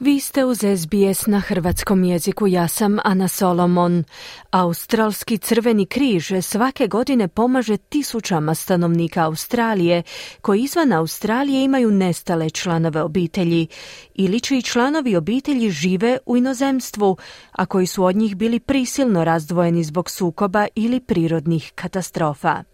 Vi ste uz SBS na hrvatskom jeziku, ja sam Ana Solomon. Australski crveni križ svake godine pomaže tisućama stanovnika Australije koji izvan Australije imaju nestale članove obitelji ili čiji članovi obitelji žive u inozemstvu, a koji su od njih bili prisilno razdvojeni zbog sukoba ili prirodnih katastrofa.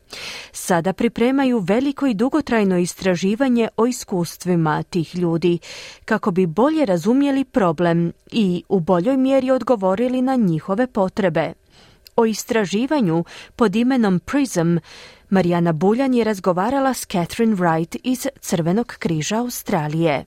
Sada pripremaju veliko i dugotrajno istraživanje o iskustvima tih ljudi kako bi bolje razumjeli problem i u boljoj mjeri odgovorili na njihove potrebe. O istraživanju pod imenom PRISM Marijana Buljan je razgovarala s Catherine Wright iz Crvenog križa Australije.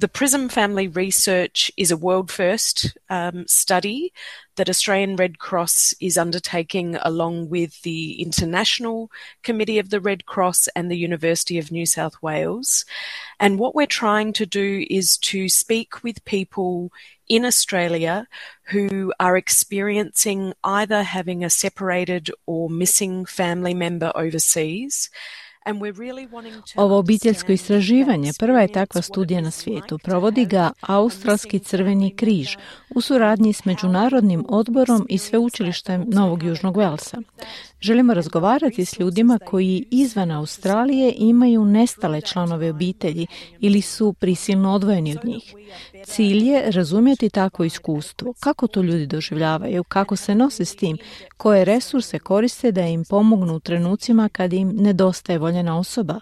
The PRISM family research is a world first um, study that Australian Red Cross is undertaking along with the International Committee of the Red Cross and the University of New South Wales. And what we're trying to do is to speak with people in Australia who are experiencing either having a separated or missing family member overseas Ovo obiteljsko istraživanje prva je takva studija na svijetu. Provodi ga Australski crveni križ u suradnji s Međunarodnim odborom i sveučilištem Novog Južnog Velsa. Želimo razgovarati s ljudima koji izvan Australije imaju nestale članove obitelji ili su prisilno odvojeni od njih. Cilj je razumjeti takvo iskustvo, kako to ljudi doživljavaju, kako se nose s tim, koje resurse koriste da im pomognu u trenucima kad im nedostaje voljena osoba.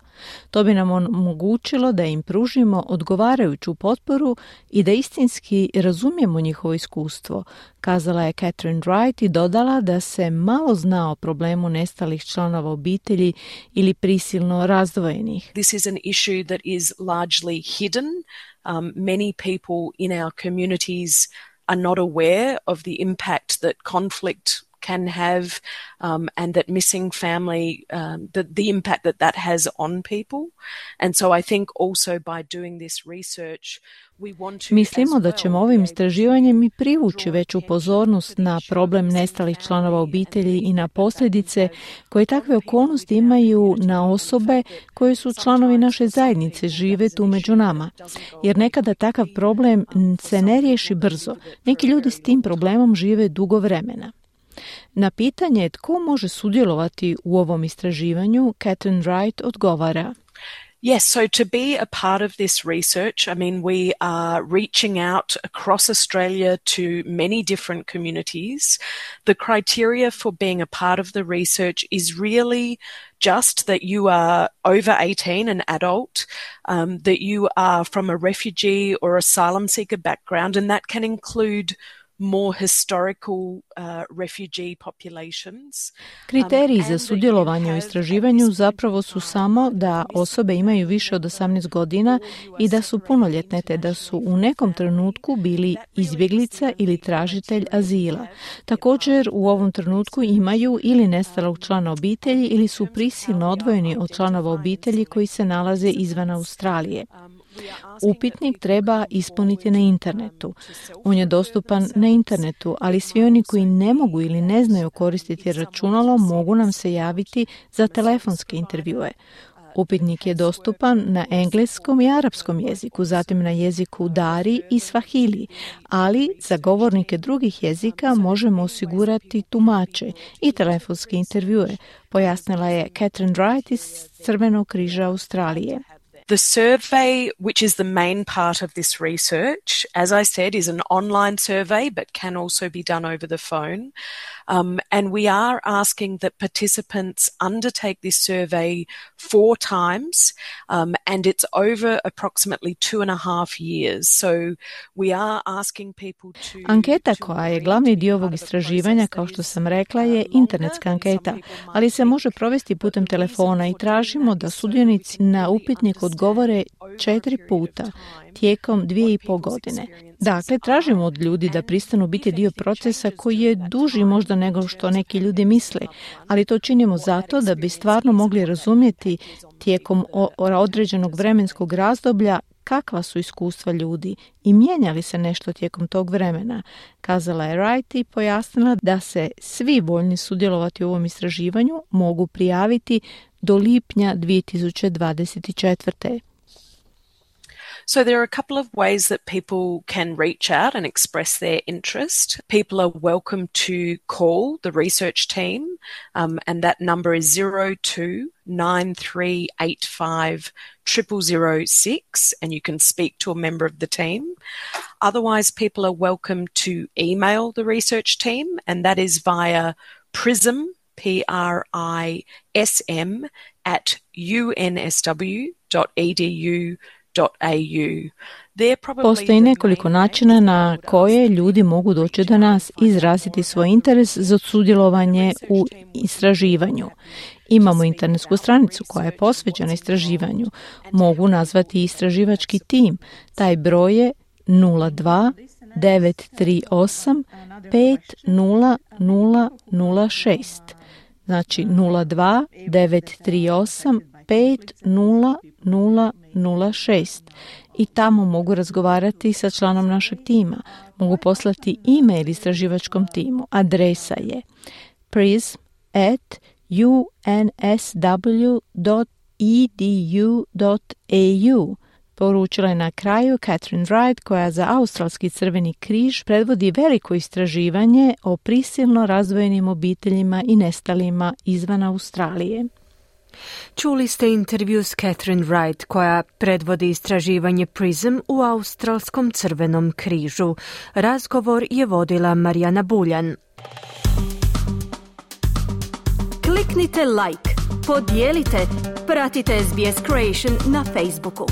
To bi nam omogućilo da im pružimo odgovarajuću potporu i da istinski razumijemo njihovo iskustvo, kazala je Catherine Wright i dodala da se malo zna o problemu nestalih članova obitelji ili prisilno razdvojenih. This is an issue that is largely hidden. Um, many people in our communities are not aware of the impact that conflict can have um, and that missing family, um, the, the impact that that has on people. And so I think also by doing this research, Mislimo da ćemo ovim istraživanjem i privući veću pozornost na problem nestalih članova obitelji i na posljedice koje takve okolnosti imaju na osobe koje su članovi naše zajednice, žive tu među nama. Jer nekada takav problem se ne riješi brzo. Neki ljudi s tim problemom žive dugo vremena. Na pitanje tko može sudjelovati u ovom istraživanju, Catherine Wright odgovara. Yes, so to be a part of this research, I mean, we are reaching out across Australia to many different communities. The criteria for being a part of the research is really just that you are over 18, an adult, um, that you are from a refugee or asylum seeker background, and that can include more historical uh, refugee populations. Kriteriji za sudjelovanje u istraživanju zapravo su samo da osobe imaju više od 18 godina i da su punoljetne te da su u nekom trenutku bili izbjeglica ili tražitelj azila. Također u ovom trenutku imaju ili nestalog člana obitelji ili su prisilno odvojeni od članova obitelji koji se nalaze izvan Australije. Upitnik treba ispuniti na internetu. On je dostupan na internetu, ali svi oni koji ne mogu ili ne znaju koristiti računalo mogu nam se javiti za telefonske intervjue. Upitnik je dostupan na engleskom i arapskom jeziku, zatim na jeziku Dari i Svahili, ali za govornike drugih jezika možemo osigurati tumače i telefonske intervjue, pojasnila je Catherine Wright iz Crvenog križa Australije. The survey, which is the main part of this research, as I said, is an online survey but can also be done over the phone. Um, and we are asking that participants undertake this survey four times, um, and it's over approximately two and a half years. So we are asking people to... Anketa koja je glavni dio ovog istraživanja, kao što sam rekla, je internetska anketa, ali se može provesti putem telefona i tražimo da sudionici na upitnik odgovore četiri puta tijekom dvije i pol godine. Dakle, tražimo od ljudi da pristanu biti dio procesa koji je duži možda nego što neki ljudi misle, ali to činimo zato da bi stvarno mogli razumjeti tijekom određenog vremenskog razdoblja kakva su iskustva ljudi i mijenja li se nešto tijekom tog vremena, kazala je Wright i pojasnila da se svi voljni sudjelovati u ovom istraživanju mogu prijaviti do lipnja 2024. So there are a couple of ways that people can reach out and express their interest. People are welcome to call the research team, um, and that number is 02 9385 0006, and you can speak to a member of the team. Otherwise, people are welcome to email the research team, and that is via PRISM, P R I S M, at unsw.edu Postoji nekoliko načina na koje ljudi mogu doći do nas i izraziti svoj interes za sudjelovanje u istraživanju. Imamo internetsku stranicu koja je posveđena istraživanju. Mogu nazvati istraživački tim. Taj broj je 02 938 50006. Znači 02 938 50006 i tamo mogu razgovarati sa članom našeg tima. Mogu poslati e-mail istraživačkom timu. Adresa je prism Poručila je na kraju Catherine Wright koja za Australski crveni križ predvodi veliko istraživanje o prisilno razdvojenim obiteljima i nestalima izvan Australije. Čuli ste intervju s Catherine Wright koja predvodi istraživanje PRISM u Australskom crvenom križu. Razgovor je vodila Marijana Buljan. Kliknite like, podijelite, pratite SBS Creation na Facebooku.